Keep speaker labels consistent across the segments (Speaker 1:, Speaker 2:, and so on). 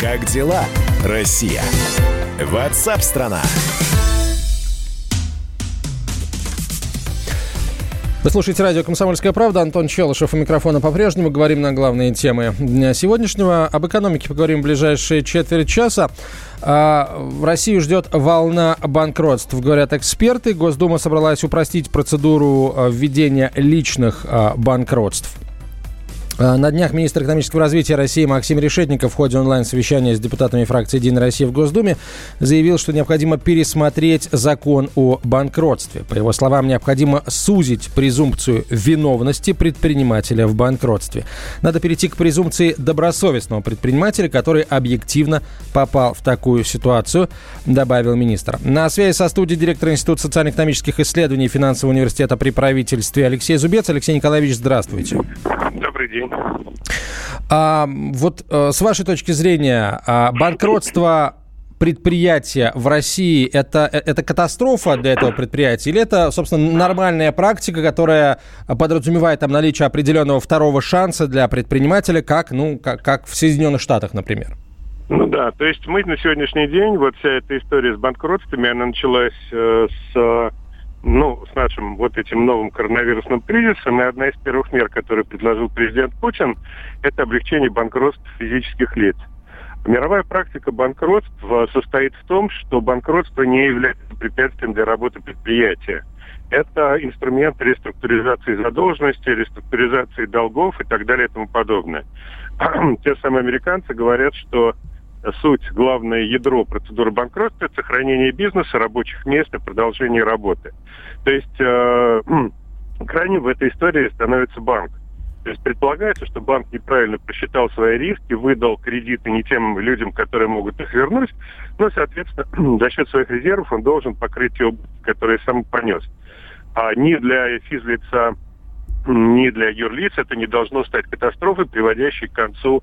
Speaker 1: Как дела, Россия? Ватсап-страна!
Speaker 2: Вы слушаете радио «Комсомольская правда». Антон Челышев у микрофона по-прежнему. Говорим на главные темы дня сегодняшнего. Об экономике поговорим в ближайшие четверть часа. А, в Россию ждет волна банкротств, говорят эксперты. Госдума собралась упростить процедуру а, введения личных а, банкротств. А, на днях министр экономического развития России Максим Решетников в ходе онлайн-совещания с депутатами фракции «Единая Россия» в Госдуме заявил, что необходимо пересмотреть закон о банкротстве. По его словам, необходимо сузить презумпцию виновности предпринимателя в банкротстве. Надо перейти к презумпции добросовестного предпринимателя, который объективно попал в такую ситуацию, добавил министр. На связи со студией директор Института социально-экономических исследований финансового университета при правительстве Алексей Зубец. Алексей Николаевич, здравствуйте.
Speaker 3: День.
Speaker 2: А, вот э, с вашей точки зрения, а, банкротство предприятия в России это, это катастрофа для этого предприятия или это, собственно, нормальная практика, которая подразумевает там наличие определенного второго шанса для предпринимателя, как, ну, как, как в Соединенных Штатах, например?
Speaker 3: Ну да, то есть мы на сегодняшний день, вот вся эта история с банкротствами, она началась э, с ну, с нашим вот этим новым коронавирусным кризисом, и одна из первых мер, которую предложил президент Путин, это облегчение банкротств физических лиц. Мировая практика банкротства состоит в том, что банкротство не является препятствием для работы предприятия. Это инструмент реструктуризации задолженности, реструктуризации долгов и так далее и тому подобное. Те самые американцы говорят, что суть, главное ядро процедуры банкротства – это сохранение бизнеса, рабочих мест и продолжение работы. То есть э, крайним в этой истории становится банк. То есть предполагается, что банк неправильно просчитал свои риски, выдал кредиты не тем людям, которые могут их вернуть, но, соответственно, за счет своих резервов он должен покрыть те убытки, которые сам понес. А ни для физлица, ни для юрлиц это не должно стать катастрофой, приводящей к концу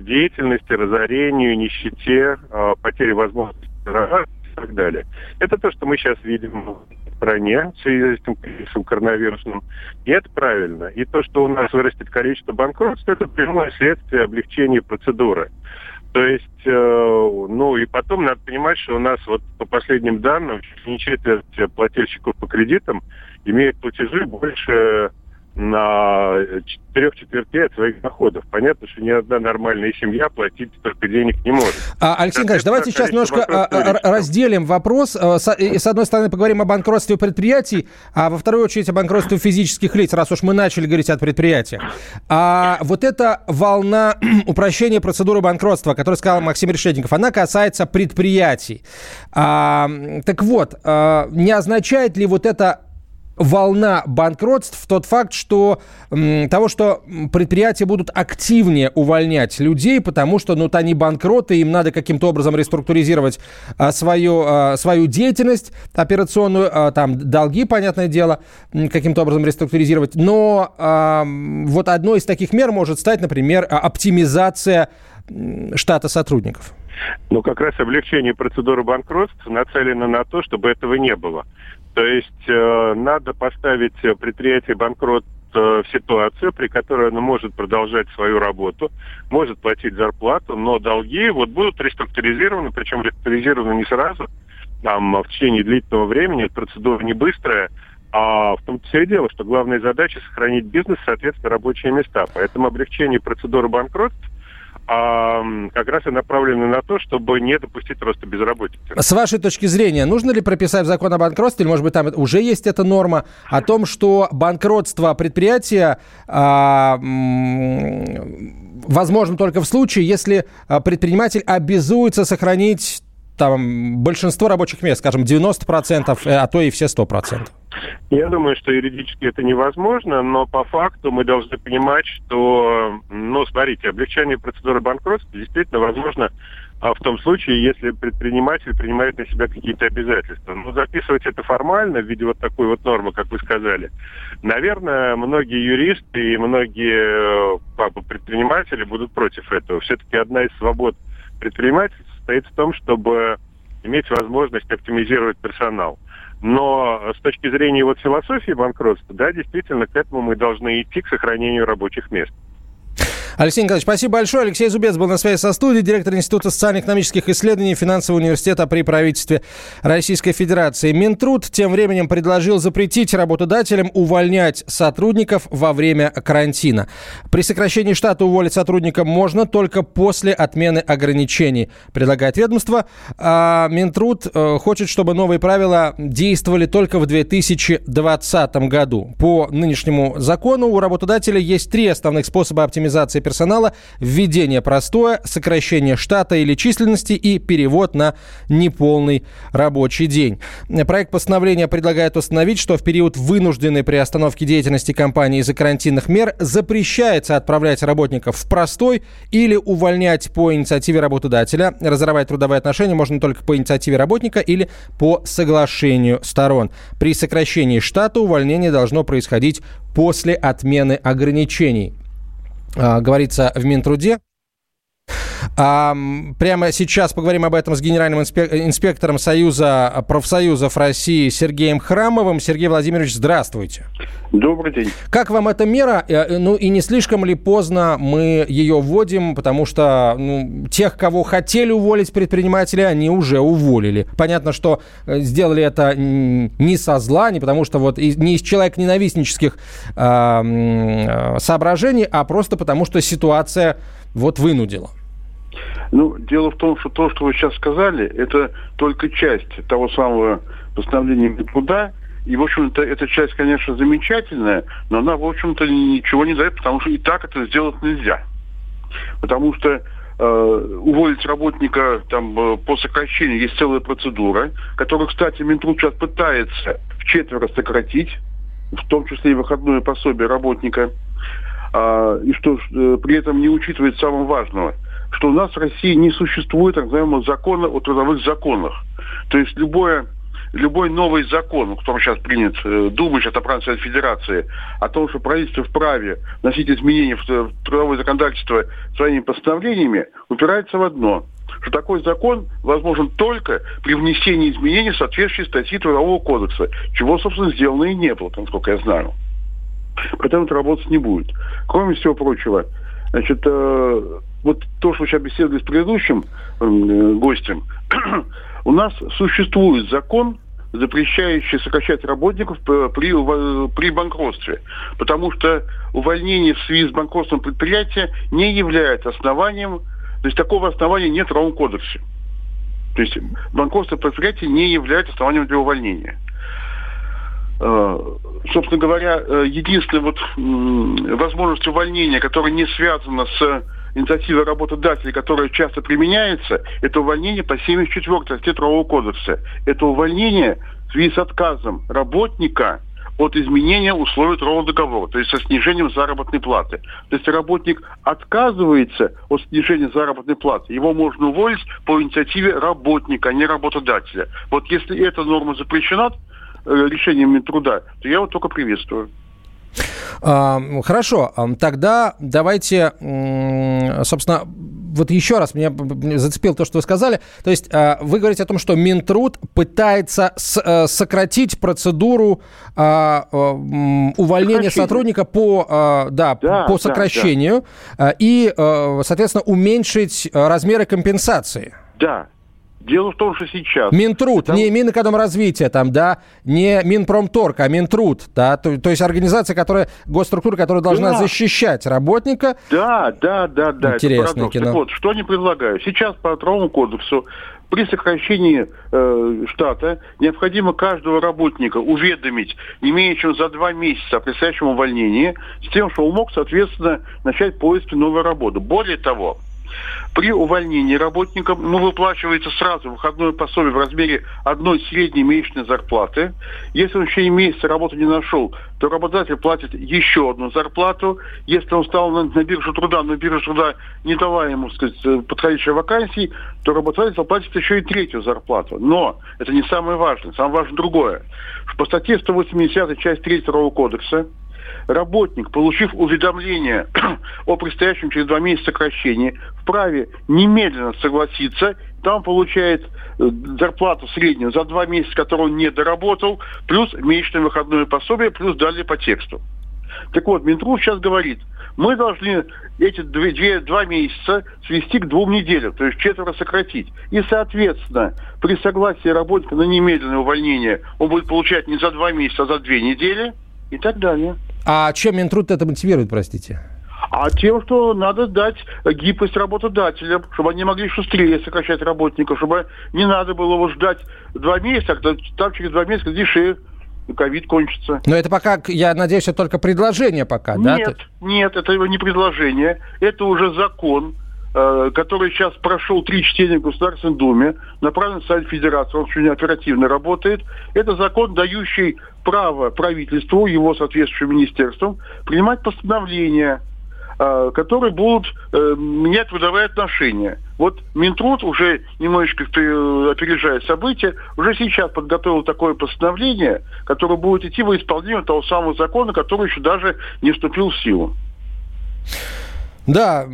Speaker 3: деятельности, разорению, нищете, а, потере возможности и так далее. Это то, что мы сейчас видим в стране в связи с этим кризисом коронавирусным. И это правильно. И то, что у нас вырастет количество банкротств, это прямое следствие облегчения процедуры. То есть, э, ну и потом надо понимать, что у нас вот по последним данным не четверть плательщиков по кредитам имеют платежи больше на четырех четвертей от своих доходов. Понятно, что ни одна нормальная семья платить столько денег не может.
Speaker 2: А, Алексей Николаевич, давайте сейчас немножко а, а, разделим вопрос. А, с, с одной стороны, поговорим о банкротстве предприятий, а во вторую очередь о банкротстве физических лиц, раз уж мы начали говорить о предприятиях. А вот эта волна упрощения процедуры банкротства, о которой сказал Максим Решетников, она касается предприятий. А, так вот, а, не означает ли вот это волна банкротств тот факт, что того, что предприятия будут активнее увольнять людей, потому что ну, они банкроты, им надо каким-то образом реструктуризировать а, свою, а, свою деятельность операционную, а, там долги, понятное дело, каким-то образом реструктуризировать. Но а, вот одной из таких мер может стать, например, оптимизация штата сотрудников.
Speaker 3: Ну, как раз облегчение процедуры банкротства нацелено на то, чтобы этого не было. То есть э, надо поставить предприятие банкрот э, в ситуацию, при которой оно может продолжать свою работу, может платить зарплату, но долги вот будут реструктуризированы, причем реструктуризированы не сразу, там, в течение длительного времени, процедура не быстрая, а в том все и дело, что главная задача сохранить бизнес, соответственно, рабочие места. Поэтому облегчение процедуры банкротства а как раз и направлены на то, чтобы не допустить роста безработицы.
Speaker 2: С вашей точки зрения, нужно ли прописать в закон о банкротстве, или, может быть, там уже есть эта норма, о том, что банкротство предприятия а, возможно только в случае, если а, предприниматель обязуется сохранить там большинство рабочих мест, скажем, 90%, э, а то и все 100%?
Speaker 3: Я думаю, что юридически это невозможно, но по факту мы должны понимать, что, ну, смотрите, облегчение процедуры банкротства действительно возможно а в том случае, если предприниматель принимает на себя какие-то обязательства. Но записывать это формально в виде вот такой вот нормы, как вы сказали, наверное, многие юристы и многие э, предприниматели будут против этого. Все-таки одна из свобод предпринимательства состоит в том, чтобы иметь возможность оптимизировать персонал. Но с точки зрения вот философии банкротства, да, действительно, к этому мы должны идти, к сохранению рабочих мест.
Speaker 2: Алексей Николаевич, спасибо большое. Алексей Зубец был на связи со студией, директор Института социально-экономических исследований Финансового университета при правительстве Российской Федерации. Минтруд тем временем предложил запретить работодателям увольнять сотрудников во время карантина. При сокращении штата уволить сотрудника можно только после отмены ограничений, предлагает ведомство. А Минтруд э, хочет, чтобы новые правила действовали только в 2020 году. По нынешнему закону у работодателя есть три основных способа оптимизации персонала, введение простое, сокращение штата или численности и перевод на неполный рабочий день. Проект постановления предлагает установить, что в период вынужденной приостановки деятельности компании из-за карантинных мер запрещается отправлять работников в простой или увольнять по инициативе работодателя. Разорвать трудовые отношения можно только по инициативе работника или по соглашению сторон. При сокращении штата увольнение должно происходить после отмены ограничений. А, говорится в Минтруде. А, прямо сейчас поговорим об этом с генеральным инспектором Союза профсоюзов России Сергеем Храмовым. Сергей Владимирович, здравствуйте.
Speaker 4: Добрый день.
Speaker 2: Как вам эта мера? Э, ну и не слишком ли поздно мы ее вводим, потому что ну, тех, кого хотели уволить предприниматели, они уже уволили. Понятно, что э, сделали это не со зла, не потому что вот не из человек ненавистнических э, соображений, а просто потому что ситуация вот вынудила.
Speaker 4: Ну, дело в том, что то, что вы сейчас сказали, это только часть того самого постановления труда. И, в общем-то, эта часть, конечно, замечательная, но она, в общем-то, ничего не дает, потому что и так это сделать нельзя. Потому что э, уволить работника там, э, по сокращению есть целая процедура, которую, кстати, Минтруд сейчас пытается в четверо сократить, в том числе и выходное пособие работника, э, и что э, при этом не учитывает самого важного – что у нас в России не существует так называемого закона о трудовых законах. То есть любое любой новый закон, который сейчас принят э, Думой, сейчас о Совет Федерации, о том, что правительство вправе вносить изменения в трудовое законодательство своими постановлениями, упирается в одно что такой закон возможен только при внесении изменений в соответствующей статьи Трудового кодекса, чего, собственно, сделано и не было, насколько я знаю. Поэтому это работать не будет. Кроме всего прочего, значит, э, вот то, что сейчас беседовали с предыдущим э, гостем, у нас существует закон, запрещающий сокращать работников при, при банкротстве. Потому что увольнение в связи с банкротством предприятия не является основанием, то есть такого основания нет в Трудовом кодексе. То есть банкротство предприятия не является основанием для увольнения. Э, собственно говоря, э, единственная вот возможность увольнения, которая не связана с инициатива работодателей, которая часто применяется, это увольнение по 74 статье Трудового кодекса. Это увольнение в связи с отказом работника от изменения условий трудового договора, то есть со снижением заработной платы. То есть работник отказывается от снижения заработной платы, его можно уволить по инициативе работника, а не работодателя. Вот если эта норма запрещена э, решением Минтруда, то я его только приветствую.
Speaker 2: Хорошо, тогда давайте, собственно, вот еще раз меня зацепил то, что вы сказали. То есть а, вы говорите о том, что Минтруд пытается э, сократить процедуру а, увольнения сотрудника по, да, да, по сокращению да, да. и, э, соответственно, уменьшить размеры компенсации.
Speaker 4: Да, Дело в том, что сейчас...
Speaker 2: Минтруд, это... не Минэкономразвитие, там, да, не Минпромторг, а Минтруд, да, то, то есть организация, которая, госструктура, которая должна да. защищать работника.
Speaker 4: Да, да, да, да.
Speaker 2: Интересное кино. Так
Speaker 4: вот, что они предлагают? Сейчас по Трудовому кодексу при сокращении э, штата необходимо каждого работника уведомить не менее чем за два месяца о предстоящем увольнении, с тем, что он мог, соответственно, начать поиск новой работы. Более того, при увольнении работника ну, выплачивается сразу выходное пособие в размере одной средней месячной зарплаты. Если он в течение месяца работу не нашел, то работодатель платит еще одну зарплату. Если он стал на, на биржу труда, но биржа труда не дала ему сказать, э, подходящей вакансии, то работодатель платит еще и третью зарплату. Но это не самое важное. Самое важное другое. По статье 180 часть 3 Второго кодекса работник, получив уведомление о предстоящем через два месяца сокращении, вправе немедленно согласиться, там получает э, зарплату среднюю за два месяца, которую он не доработал, плюс месячное выходное пособие, плюс далее по тексту. Так вот, Минтруд сейчас говорит, мы должны эти две, две, два месяца свести к двум неделям, то есть четверо сократить. И, соответственно, при согласии работника на немедленное увольнение он будет получать не за два месяца, а за две недели и так далее.
Speaker 2: А чем Минтруд это мотивирует, простите?
Speaker 4: а тем, что надо дать гибкость работодателям, чтобы они могли шустрее сокращать работников, чтобы не надо было его ждать два месяца, а там через два месяца дешевле ковид кончится.
Speaker 2: Но это пока, я надеюсь, это только предложение пока,
Speaker 4: нет,
Speaker 2: да?
Speaker 4: Нет, нет, это не предложение, это уже закон, который сейчас прошел три чтения в Государственной Думе, направлен в Совет Федерации, он очень оперативно работает. Это закон, дающий право правительству, его соответствующим министерствам, принимать постановления Э, которые будут э, менять трудовые отношения. Вот Минтруд уже немножечко э, опережая события, уже сейчас подготовил такое постановление, которое будет идти во исполнение того самого закона, который еще даже не вступил в силу.
Speaker 2: Да,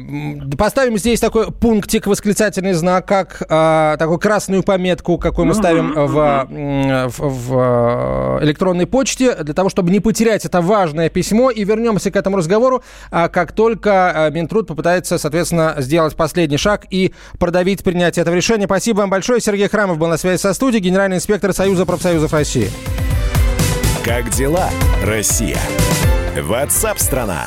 Speaker 2: поставим здесь такой пунктик, восклицательный знак, как а, такую красную пометку, какую мы ставим в, в, в электронной почте, для того, чтобы не потерять это важное письмо. И вернемся к этому разговору, а, как только а, Минтруд попытается, соответственно, сделать последний шаг и продавить принятие этого решения. Спасибо вам большое. Сергей Храмов был на связи со студией, генеральный инспектор Союза профсоюзов России.
Speaker 1: Как дела, Россия? Ватсап-страна!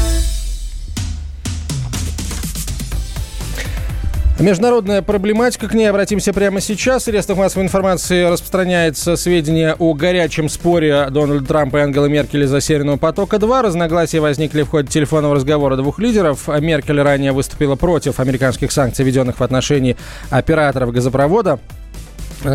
Speaker 2: Международная проблематика, к ней обратимся прямо сейчас. В средствах массовой информации распространяется сведения о горячем споре Дональда Трампа и Ангелы Меркель из-за Северного потока-2. Разногласия возникли в ходе телефонного разговора двух лидеров. Меркель ранее выступила против американских санкций, введенных в отношении операторов газопровода.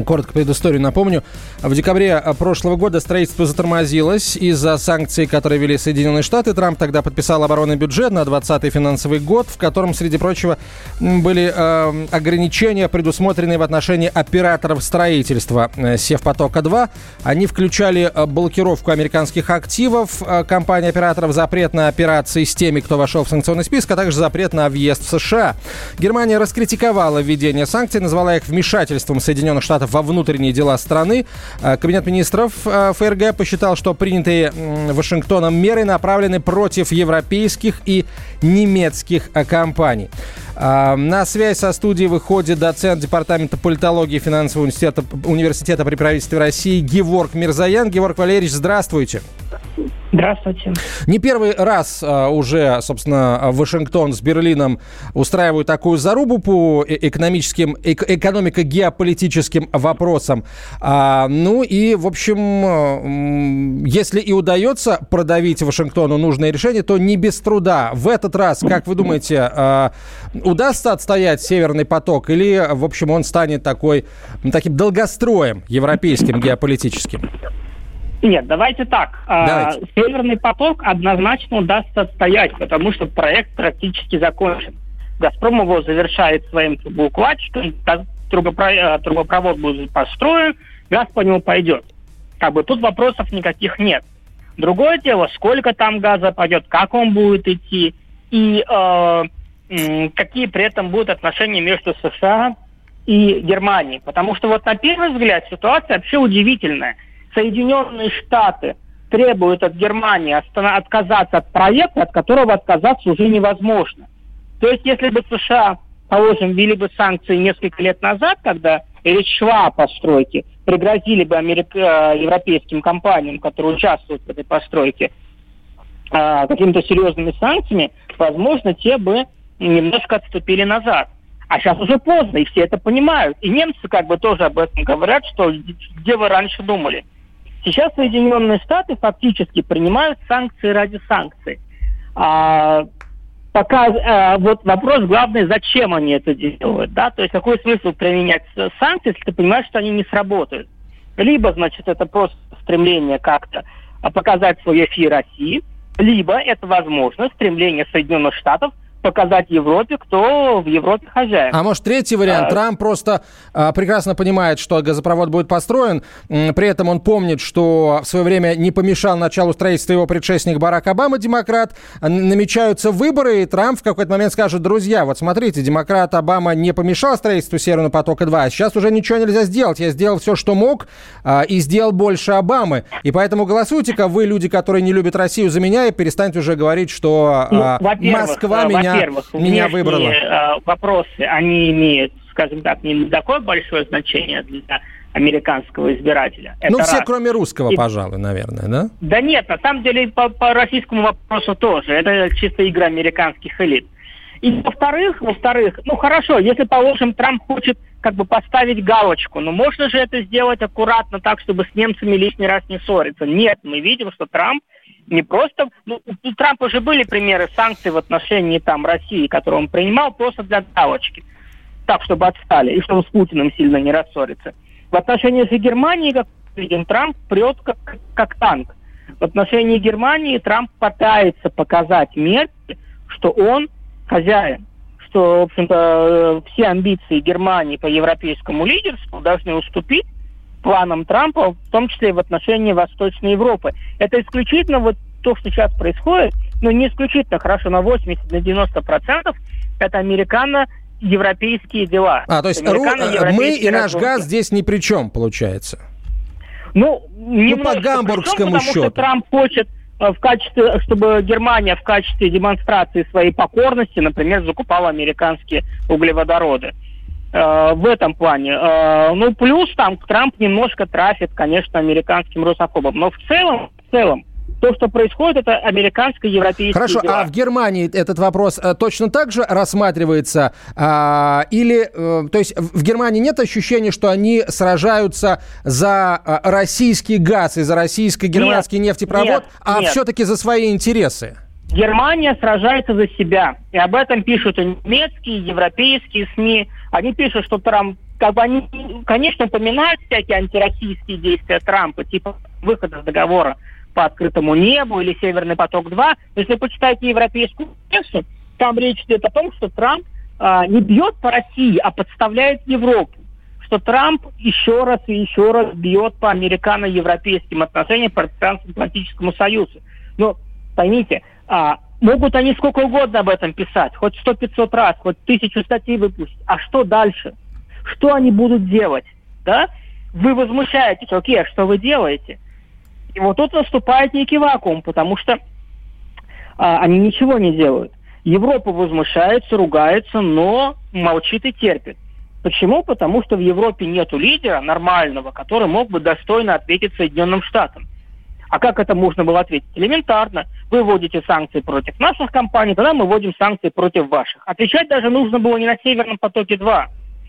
Speaker 2: Коротко предысторию напомню. В декабре прошлого года строительство затормозилось из-за санкций, которые ввели Соединенные Штаты. Трамп тогда подписал оборонный бюджет на 2020 финансовый год, в котором, среди прочего, были э, ограничения, предусмотренные в отношении операторов строительства э, Севпотока-2. Они включали э, блокировку американских активов э, компании операторов, запрет на операции с теми, кто вошел в санкционный список, а также запрет на въезд в США. Германия раскритиковала введение санкций, назвала их вмешательством Соединенных Штатов Штатов во внутренние дела страны. Э, Кабинет министров э, ФРГ посчитал, что принятые Вашингтоном меры направлены против европейских и немецких э, компаний. На связь со студией выходит доцент Департамента политологии Финансового университета, университета при правительстве России Геворг Мирзаян. Геворг Валерьевич, здравствуйте.
Speaker 5: Здравствуйте.
Speaker 2: Не первый раз а, уже, собственно, Вашингтон с Берлином устраивают такую зарубу по э, экономическим, эк, экономико-геополитическим вопросам. А, ну и, в общем, если и удается продавить Вашингтону нужное решение, то не без труда. В этот раз, как вы думаете, а, удастся отстоять Северный поток или, в общем, он станет такой, таким долгостроем европейским геополитическим?
Speaker 5: Нет, давайте так. А, давайте. Северный поток однозначно удастся отстоять, потому что проект практически закончен. «Газпром» его завершает своим трубоукладчиком, трубопро... трубопровод будет построен, газ по нему пойдет. Как бы тут вопросов никаких нет. Другое дело, сколько там газа пойдет, как он будет идти, и э, какие при этом будут отношения между США и Германией. Потому что вот на первый взгляд ситуация вообще удивительная. Соединенные Штаты требуют от Германии отказаться от проекта, от которого отказаться уже невозможно. То есть, если бы США, положим, ввели бы санкции несколько лет назад, когда речь шла о постройке, пригрозили бы америка... Э, европейским компаниям, которые участвуют в этой постройке, э, какими-то серьезными санкциями, возможно, те бы немножко отступили назад. А сейчас уже поздно, и все это понимают. И немцы как бы тоже об этом говорят, что где вы раньше думали. Сейчас Соединенные Штаты фактически принимают санкции ради санкций. А, пока а, вот вопрос главный, зачем они это делают, да, то есть какой смысл применять санкции, если ты понимаешь, что они не сработают. Либо, значит, это просто стремление как-то показать свой эфир России, либо это, возможно, стремление Соединенных Штатов показать Европе, кто в Европе хозяин.
Speaker 2: А может, третий вариант? А... Трамп просто а, прекрасно понимает, что газопровод будет построен, при этом он помнит, что в свое время не помешал началу строительства его предшественник Барак Обама, демократ, намечаются выборы, и Трамп в какой-то момент скажет, друзья, вот смотрите, демократ Обама не помешал строительству Северного потока-2, а сейчас уже ничего нельзя сделать, я сделал все, что мог, а, и сделал больше Обамы, и поэтому голосуйте-ка вы, люди, которые не любят Россию, за меня, и перестаньте уже говорить, что ну, а, Москва меня
Speaker 5: во-первых, меня выбрала. Э, вопросы, они имеют, скажем так, не такое большое значение для американского избирателя.
Speaker 2: Это ну, все, раз. кроме русского, И... пожалуй, наверное, да?
Speaker 5: Да нет, на самом деле по, по российскому вопросу тоже. Это чисто игра американских элит. И во-вторых, во-вторых, ну хорошо, если, положим, Трамп хочет как бы поставить галочку, но можно же это сделать аккуратно так, чтобы с немцами лишний раз не ссориться. Нет, мы видим, что Трамп не просто... Ну, у Трампа же были примеры санкций в отношении там России, которые он принимал просто для галочки. Так, чтобы отстали, и чтобы с Путиным сильно не рассориться. В отношении же Германии, как видим, Трамп прет как, как танк. В отношении Германии Трамп пытается показать Меркель, что он хозяин, что, в общем-то, э, все амбиции Германии по европейскому лидерству должны уступить планам Трампа, в том числе и в отношении Восточной Европы. Это исключительно вот то, что сейчас происходит, ну не исключительно, хорошо, на 80, на 90 процентов, это американо европейские дела.
Speaker 2: А, то есть ру... мы и наш газ здесь ни при чем, получается?
Speaker 5: Ну, ну по гамбургскому причем, счету. Потому что Трамп хочет э, в качестве, чтобы Германия в качестве демонстрации своей покорности, например, закупала американские углеводороды. Э, в этом плане. Э, ну, плюс там Трамп немножко трафит, конечно, американским русофобом. Но в целом, в целом, то, что происходит, это американско-европейские
Speaker 2: Хорошо, дела. а в Германии этот вопрос э, точно так же рассматривается? А, или, то есть в Германии нет ощущения, что они сражаются за российский газ и за российско-германский нет, нефтепровод, нет, а нет. все-таки за свои интересы?
Speaker 5: Германия сражается за себя. И об этом пишут и немецкие, и европейские СМИ. Они пишут, что Трамп, как бы они, конечно, упоминают всякие антироссийские действия Трампа, типа выхода с договора по открытому небу или Северный поток-2. Если почитаете европейскую прессу, там речь идет о том, что Трамп а, не бьет по России, а подставляет Европу. Что Трамп еще раз и еще раз бьет по американо-европейским отношениям, по Трансатлантическому союзу. Но поймите, а, могут они сколько угодно об этом писать, хоть сто пятьсот раз, хоть тысячу статей выпустить. А что дальше? Что они будут делать? Да? Вы возмущаетесь, окей, а что вы делаете? И вот тут наступает некий вакуум, потому что а, они ничего не делают. Европа возмущается, ругается, но молчит и терпит. Почему? Потому что в Европе нет лидера нормального, который мог бы достойно ответить Соединенным Штатам. А как это можно было ответить? Элементарно. Вы вводите санкции против наших компаний, тогда мы вводим санкции против ваших. Отвечать даже нужно было не на Северном потоке-2.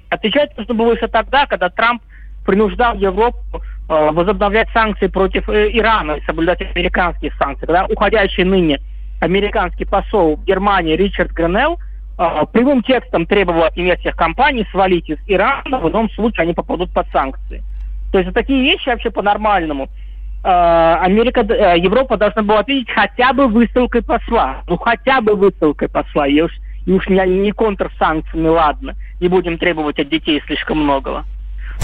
Speaker 5: Отвечать нужно было еще тогда, когда Трамп принуждал Европу э, возобновлять санкции против э, Ирана и соблюдать американские санкции. Когда уходящий ныне американский посол в Германии Ричард Гренелл э, прямым текстом требовал от немецких компаний свалить из Ирана, в ином случае они попадут под санкции. То есть такие вещи вообще по-нормальному – Америка, э, Европа должна была ответить хотя бы высылкой посла. Ну, хотя бы высылкой посла. И уж, и уж не, не контрсанкциями, ладно. Не будем требовать от детей слишком многого.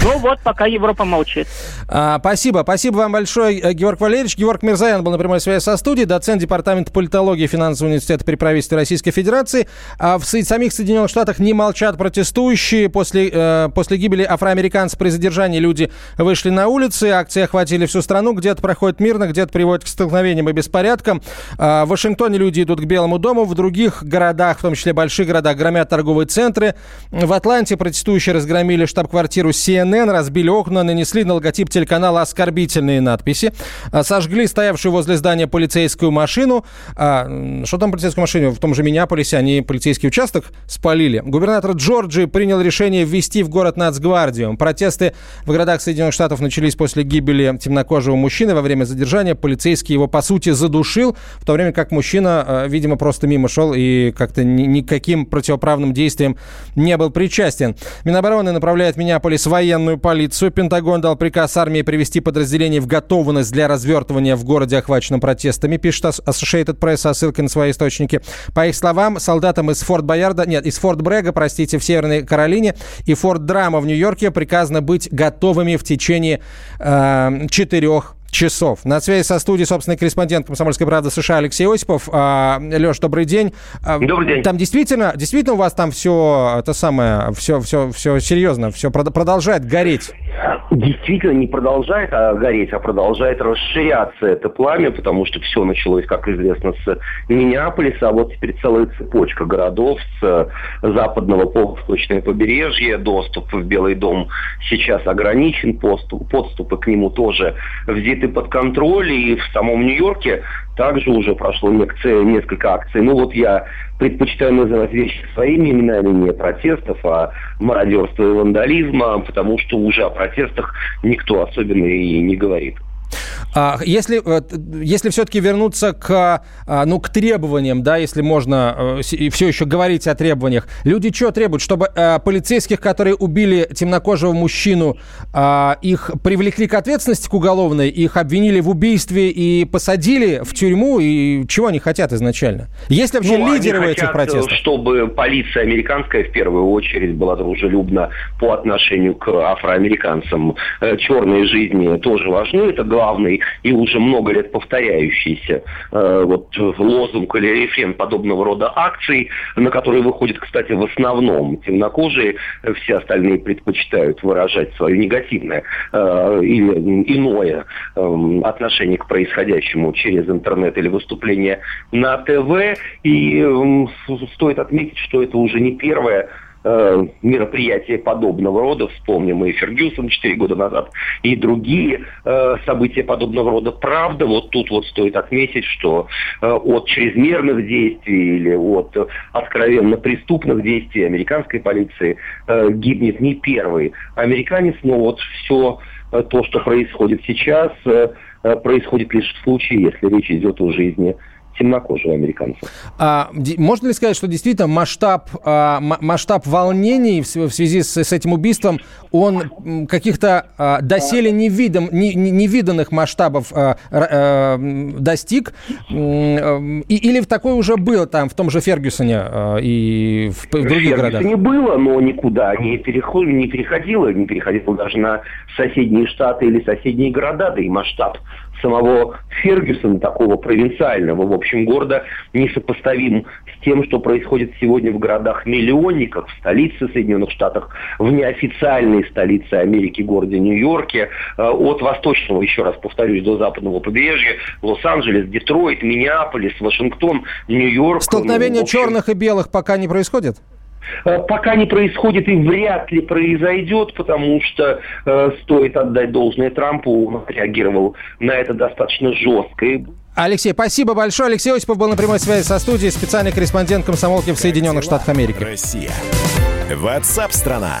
Speaker 5: Ну вот, пока Европа молчит.
Speaker 2: А, спасибо. Спасибо вам большое, э, Георг Валерьевич. Георг Мирзаян был на прямой связи со студией, доцент Департамента политологии Финансового университета при правительстве Российской Федерации. А в самих Соединенных Штатах не молчат протестующие. После, э, после гибели афроамериканцев при задержании люди вышли на улицы. Акции охватили всю страну. Где-то проходит мирно, где-то приводит к столкновениям и беспорядкам. А в Вашингтоне люди идут к Белому дому. В других городах, в том числе больших городах, громят торговые центры. В Атланте протестующие разгромили штаб-квартиру CNN CNN, разбили окна, нанесли на логотип телеканала оскорбительные надписи, а, сожгли стоявшую возле здания полицейскую машину. А, что там полицейскую машину? В том же Миннеаполисе они полицейский участок спалили. Губернатор Джорджии принял решение ввести в город нацгвардию. Протесты в городах Соединенных Штатов начались после гибели темнокожего мужчины. Во время задержания полицейский его, по сути, задушил, в то время как мужчина, а, видимо, просто мимо шел и как-то никаким противоправным действием не был причастен. Минобороны направляет Миннеаполис военные вооруженную полицию. Пентагон дал приказ армии привести подразделение в готовность для развертывания в городе, охваченном протестами, пишет Associated Press со ссылкой на свои источники. По их словам, солдатам из Форт Боярда, нет, из Форт Брега, простите, в Северной Каролине и Форт Драма в Нью-Йорке приказано быть готовыми в течение э, четырех часов. На связи со студией собственный корреспондент «Комсомольской правды» США Алексей Осипов. А, Леш, добрый день.
Speaker 6: А, добрый день.
Speaker 2: Там действительно, действительно у вас там все, это самое, все, все, все серьезно, все продолжает гореть?
Speaker 6: Действительно не продолжает а гореть, а продолжает расширяться это пламя, потому что все началось, как известно, с Миннеаполиса, а вот теперь целая цепочка городов с западного по восточное побережье, доступ в Белый дом сейчас ограничен, поступ, подступы к нему тоже взяты взяты под контроль, и в самом Нью-Йорке также уже прошло несколько акций. Ну вот я предпочитаю называть вещи своими именами, не протестов, а мародерства и вандализма, потому что уже о протестах никто особенно и не говорит.
Speaker 2: А если, если все-таки вернуться к, а, ну, к требованиям, да, если можно э, все еще говорить о требованиях, люди что требуют? Чтобы э, полицейских, которые убили темнокожего мужчину, а, их привлекли к ответственности к уголовной, их обвинили в убийстве и посадили в тюрьму, и чего они хотят изначально? Есть ли вообще ну, лидеры этих протестов?
Speaker 6: чтобы полиция американская в первую очередь была дружелюбна по отношению к афроамериканцам. Э, черные жизни тоже важны, это главный и уже много лет повторяющийся э, вот, лозунг или рефрен подобного рода акций, на которые выходят, кстати, в основном темнокожие, все остальные предпочитают выражать свое негативное э, или иное э, отношение к происходящему через интернет или выступление на ТВ. И э, стоит отметить, что это уже не первое э, мероприятия подобного рода, вспомним и Фергюсон 4 года назад, и другие э, события подобного рода. Правда, вот тут вот стоит отметить, что э, от чрезмерных действий или от откровенно преступных действий американской полиции э, гибнет не первый американец, но вот все то, что происходит сейчас, происходит лишь в случае, если речь идет о жизни темнокожего американца.
Speaker 2: А, можно ли сказать, что действительно масштаб, а, масштаб волнений в, в связи с, с этим убийством, он каких-то а, доселе невидом, не, невиданных масштабов а, а, достиг? И, или такое уже было там, в том же Фергюсоне а, и в, в других городах?
Speaker 6: не было, но никуда не, переход, не переходило, не переходило даже на соседние штаты или соседние города, да и масштаб самого Фергюсона, такого провинциального, в общем, города, несопоставим с тем, что происходит сегодня в городах-миллионниках, в столице Соединенных Штатов, в неофициальной столице Америки, городе Нью-Йорке, э, от восточного, еще раз повторюсь, до западного побережья, Лос-Анджелес, Детройт, Миннеаполис, Вашингтон, Нью-Йорк.
Speaker 2: Столкновение ну, общем... черных и белых пока не происходит?
Speaker 6: Э, пока не происходит и вряд ли произойдет, потому что э, стоит отдать должное Трампу, он отреагировал на это достаточно жестко.
Speaker 2: Алексей, спасибо большое. Алексей Осипов был на прямой связи со студией, специальный корреспондент комсомолки в Соединенных Штатах Америки.
Speaker 1: Россия. Ватсап-страна.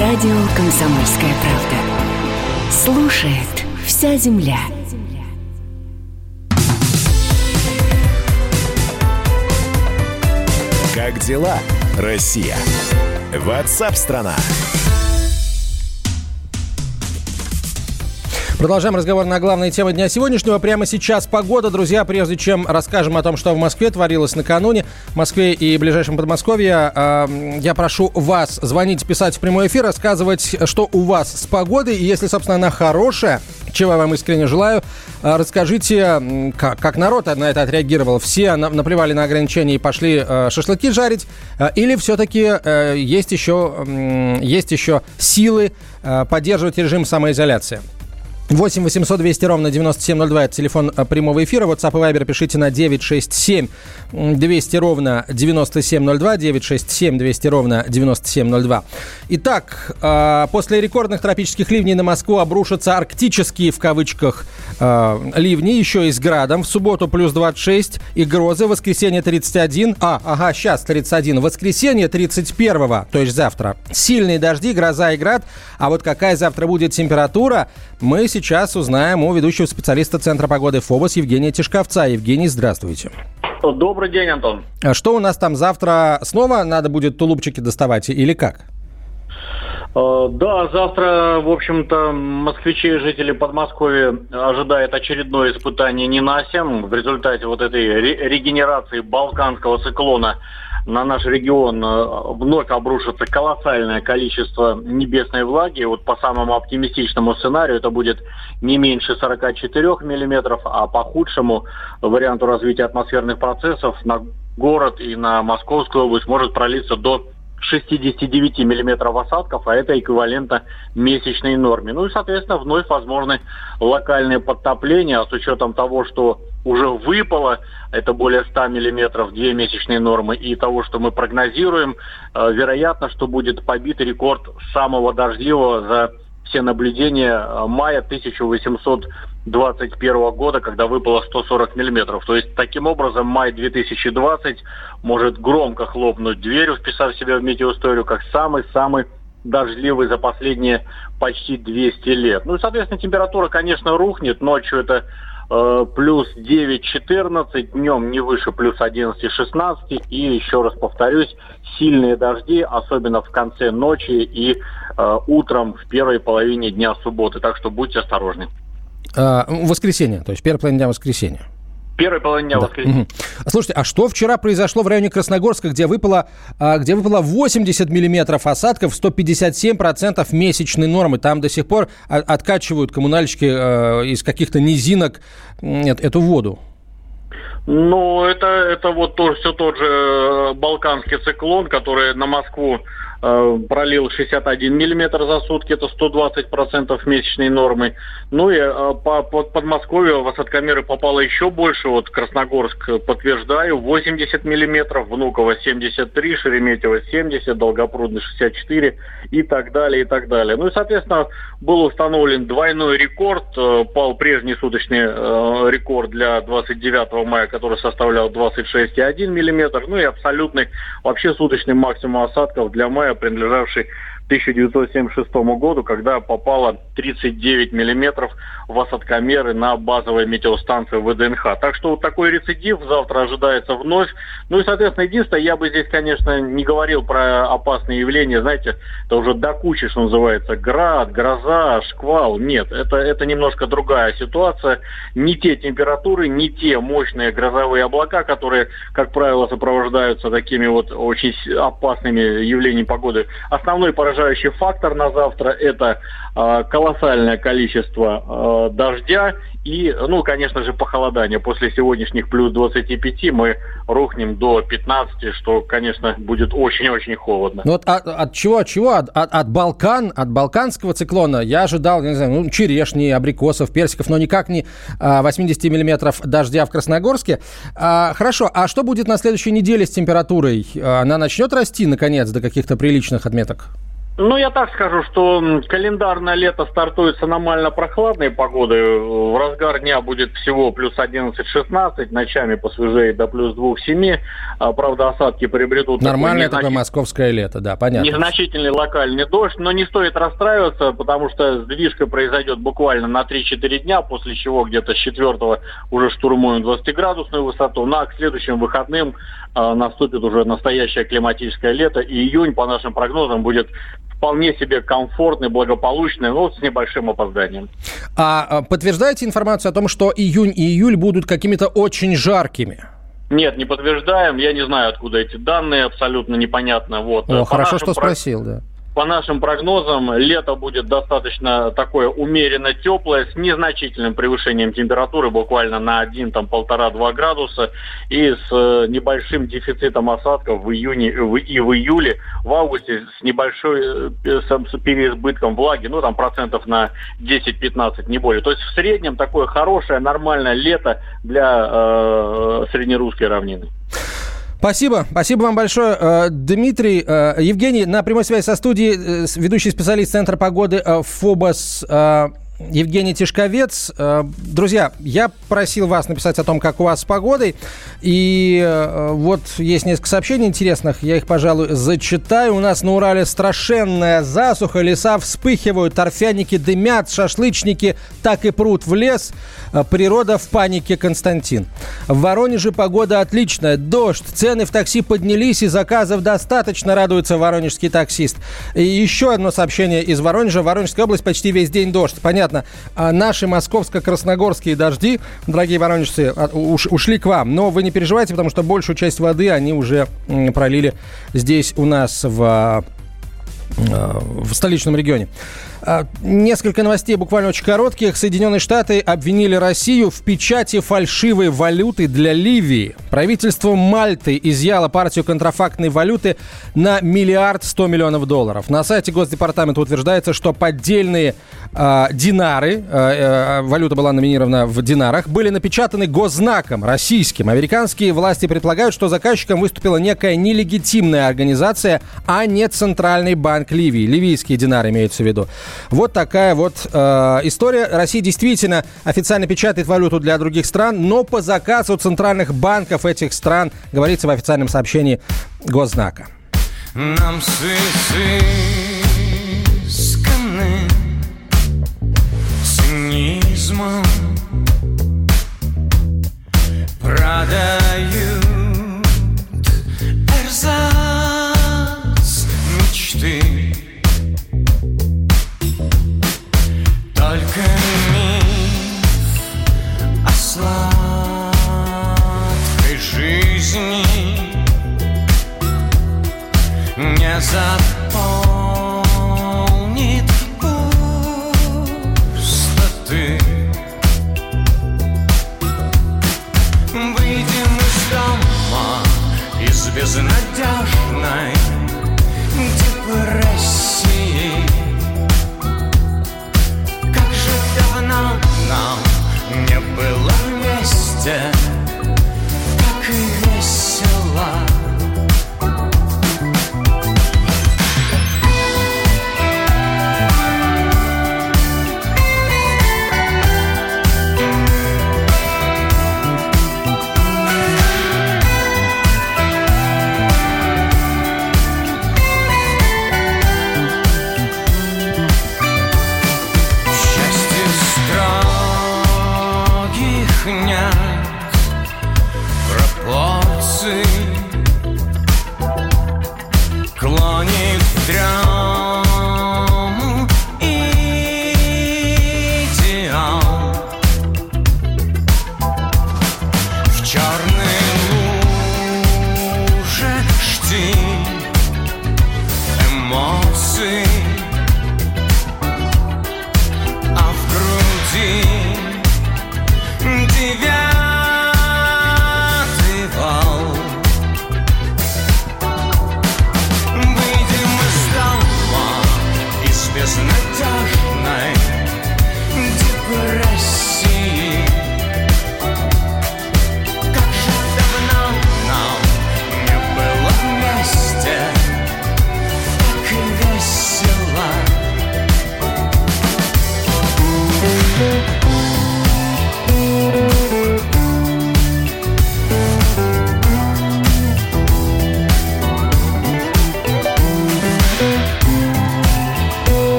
Speaker 7: Радио «Комсомольская правда». Слушает вся земля.
Speaker 1: Как дела, Россия? Ватсап-страна!
Speaker 2: Продолжаем разговор на главные темы дня сегодняшнего. Прямо сейчас погода, друзья. Прежде чем расскажем о том, что в Москве творилось накануне, в Москве и ближайшем Подмосковье, э, я прошу вас звонить, писать в прямой эфир, рассказывать, что у вас с погодой. И если, собственно, она хорошая, чего я вам искренне желаю, э, расскажите, как, как народ на это отреагировал. Все наплевали на ограничения и пошли э, шашлыки жарить? Э, или все-таки э, есть, еще, есть еще силы э, поддерживать режим самоизоляции? 8 800 200 ровно 9702. Это телефон э, прямого эфира. WhatsApp и Viber пишите на 967 200 ровно 9702. 967 200 ровно 9702. Итак, э, после рекордных тропических ливней на Москву обрушатся арктические, в кавычках, э, ливни, еще и с градом. В субботу плюс 26 и грозы. В воскресенье 31. А, ага, сейчас 31. В воскресенье 31, то есть завтра. Сильные дожди, гроза и град. А вот какая завтра будет температура, мы сейчас сейчас узнаем у ведущего специалиста Центра погоды ФОБОС Евгения Тишковца. Евгений, здравствуйте.
Speaker 8: Добрый день, Антон.
Speaker 2: А что у нас там завтра? Снова надо будет тулупчики доставать или как?
Speaker 8: Э, да, завтра, в общем-то, москвичи и жители Подмосковья ожидают очередное испытание не на 7. В результате вот этой регенерации балканского циклона на наш регион э, вновь обрушится колоссальное количество небесной влаги. Вот по самому оптимистичному сценарию это будет не меньше 44 миллиметров, а по худшему варианту развития атмосферных процессов на город и на Московскую область может пролиться до 69 миллиметров осадков, а это эквивалентно месячной норме. Ну и, соответственно, вновь возможны локальные подтопления, а с учетом того, что уже выпало, это более 100 миллиметров, две месячные нормы, и того, что мы прогнозируем, э, вероятно, что будет побит рекорд самого дождливого за все наблюдения э, мая 1800 2021 года, когда выпало 140 миллиметров. То есть таким образом май 2020 может громко хлопнуть дверью, вписав себя в метеоисторию, как самый-самый дождливый за последние почти 200 лет. Ну и, соответственно, температура, конечно, рухнет. Ночью это э, плюс 9-14, днем не выше плюс 11-16. И еще раз повторюсь, сильные дожди, особенно в конце ночи и э, утром в первой половине дня субботы. Так что будьте осторожны.
Speaker 2: А, воскресенье, то есть первая половина дня воскресенья.
Speaker 8: Первая половина дня да. воскресенья. Угу.
Speaker 2: Слушайте, а что вчера произошло в районе Красногорска, где выпало, а, где выпало 80 миллиметров осадков, 157% месячной нормы? Там до сих пор откачивают коммунальщики э, из каких-то низинок нет, эту воду.
Speaker 8: Ну, это, это вот тоже, все тот же э, балканский циклон, который на Москву пролил 61 миллиметр за сутки, это 120% месячной нормы. Ну и э, по, по Подмосковью в осадкомеры попало еще больше. Вот Красногорск, подтверждаю, 80 миллиметров, Внуково 73, Шереметьево 70, Долгопрудный 64 и так далее, и так далее. Ну и, соответственно, был установлен двойной рекорд, э, пал прежний суточный рекорд для 29 мая, который составлял 26,1 миллиметр, ну и абсолютный вообще суточный максимум осадков для мая принадлежавший 1976 году, когда попало 39 миллиметров в осадкомеры на базовой метеостанции ВДНХ. Так что вот такой рецидив завтра ожидается вновь. Ну и, соответственно, единственное, я бы здесь, конечно, не говорил про опасные явления, знаете, это уже до кучи, что называется, град, гроза, шквал. Нет, это, это немножко другая ситуация. Не те температуры, не те мощные грозовые облака, которые, как правило, сопровождаются такими вот очень опасными явлениями погоды. Основной поражающий фактор на завтра – это э, колоссальное количество э, дождя и, ну, конечно же, похолодание. После сегодняшних плюс 25 мы рухнем до 15, что, конечно, будет очень-очень холодно.
Speaker 2: Ну вот от, от чего, от чего? От, от, от Балкан, от балканского циклона я ожидал, не знаю, ну, черешни, абрикосов, персиков, но никак не 80 а, миллиметров дождя в Красногорске. А, хорошо, а что будет на следующей неделе с температурой? Она начнет расти, наконец, до каких-то приличных отметок?
Speaker 8: Ну, я так скажу, что календарное лето стартует с аномально прохладной погоды. В разгар дня будет всего плюс 11-16, ночами посвежее до плюс 2-7. А, правда, осадки приобретут...
Speaker 2: Нормальное такое, такое московское лето, да, понятно.
Speaker 8: Незначительный локальный дождь, но не стоит расстраиваться, потому что сдвижка произойдет буквально на 3-4 дня, после чего где-то с 4 уже штурмуем 20-градусную высоту. На к следующим выходным наступит уже настоящее климатическое лето, и июнь, по нашим прогнозам, будет вполне себе комфортный, благополучный, но с небольшим опозданием.
Speaker 2: А, а подтверждаете информацию о том, что июнь и июль будут какими-то очень жаркими?
Speaker 8: Нет, не подтверждаем. Я не знаю, откуда эти данные, абсолютно непонятно. Вот.
Speaker 2: О, По хорошо, что спросил, да.
Speaker 8: По нашим прогнозам, лето будет достаточно такое умеренно теплое, с незначительным превышением температуры, буквально на 1, там, полтора-два градуса, и с э, небольшим дефицитом осадков в июне и в июле, в августе с небольшой э, с переизбытком влаги, ну, там, процентов на 10-15, не более. То есть в среднем такое хорошее, нормальное лето для э, среднерусской равнины.
Speaker 2: Спасибо. Спасибо вам большое, э, Дмитрий. Э, Евгений, на прямой связи со студией э, ведущий специалист Центра погоды ФОБОС Евгений Тишковец. Э, друзья, я просил вас написать о том, как у вас с погодой. И э, вот есть несколько сообщений интересных. Я их, пожалуй, зачитаю. У нас на Урале страшенная засуха. Леса вспыхивают, торфяники дымят, шашлычники так и прут в лес. Э, природа в панике, Константин. В Воронеже погода отличная. Дождь. Цены в такси поднялись, и заказов достаточно, радуется воронежский таксист. И еще одно сообщение из Воронежа. Воронежская область почти весь день дождь. Понятно понятно. А наши московско-красногорские дожди, дорогие воронежцы, уш, ушли к вам. Но вы не переживайте, потому что большую часть воды они уже пролили здесь у нас в а, в столичном регионе. А, несколько новостей буквально очень коротких. Соединенные Штаты обвинили Россию в печати фальшивой валюты для Ливии. Правительство Мальты изъяло партию контрафактной валюты на миллиард сто миллионов долларов. На сайте Госдепартамента утверждается, что поддельные э, динары, э, э, валюта была номинирована в динарах, были напечатаны госзнаком российским. Американские власти предполагают, что заказчиком выступила некая нелегитимная организация, а не Центральный банк Ливии. Ливийские динары имеются в виду. Вот такая вот э, история. Россия действительно официально печатает валюту для других стран, но по заказу центральных банков этих стран, говорится в официальном сообщении Госзнака. Нам цинизмом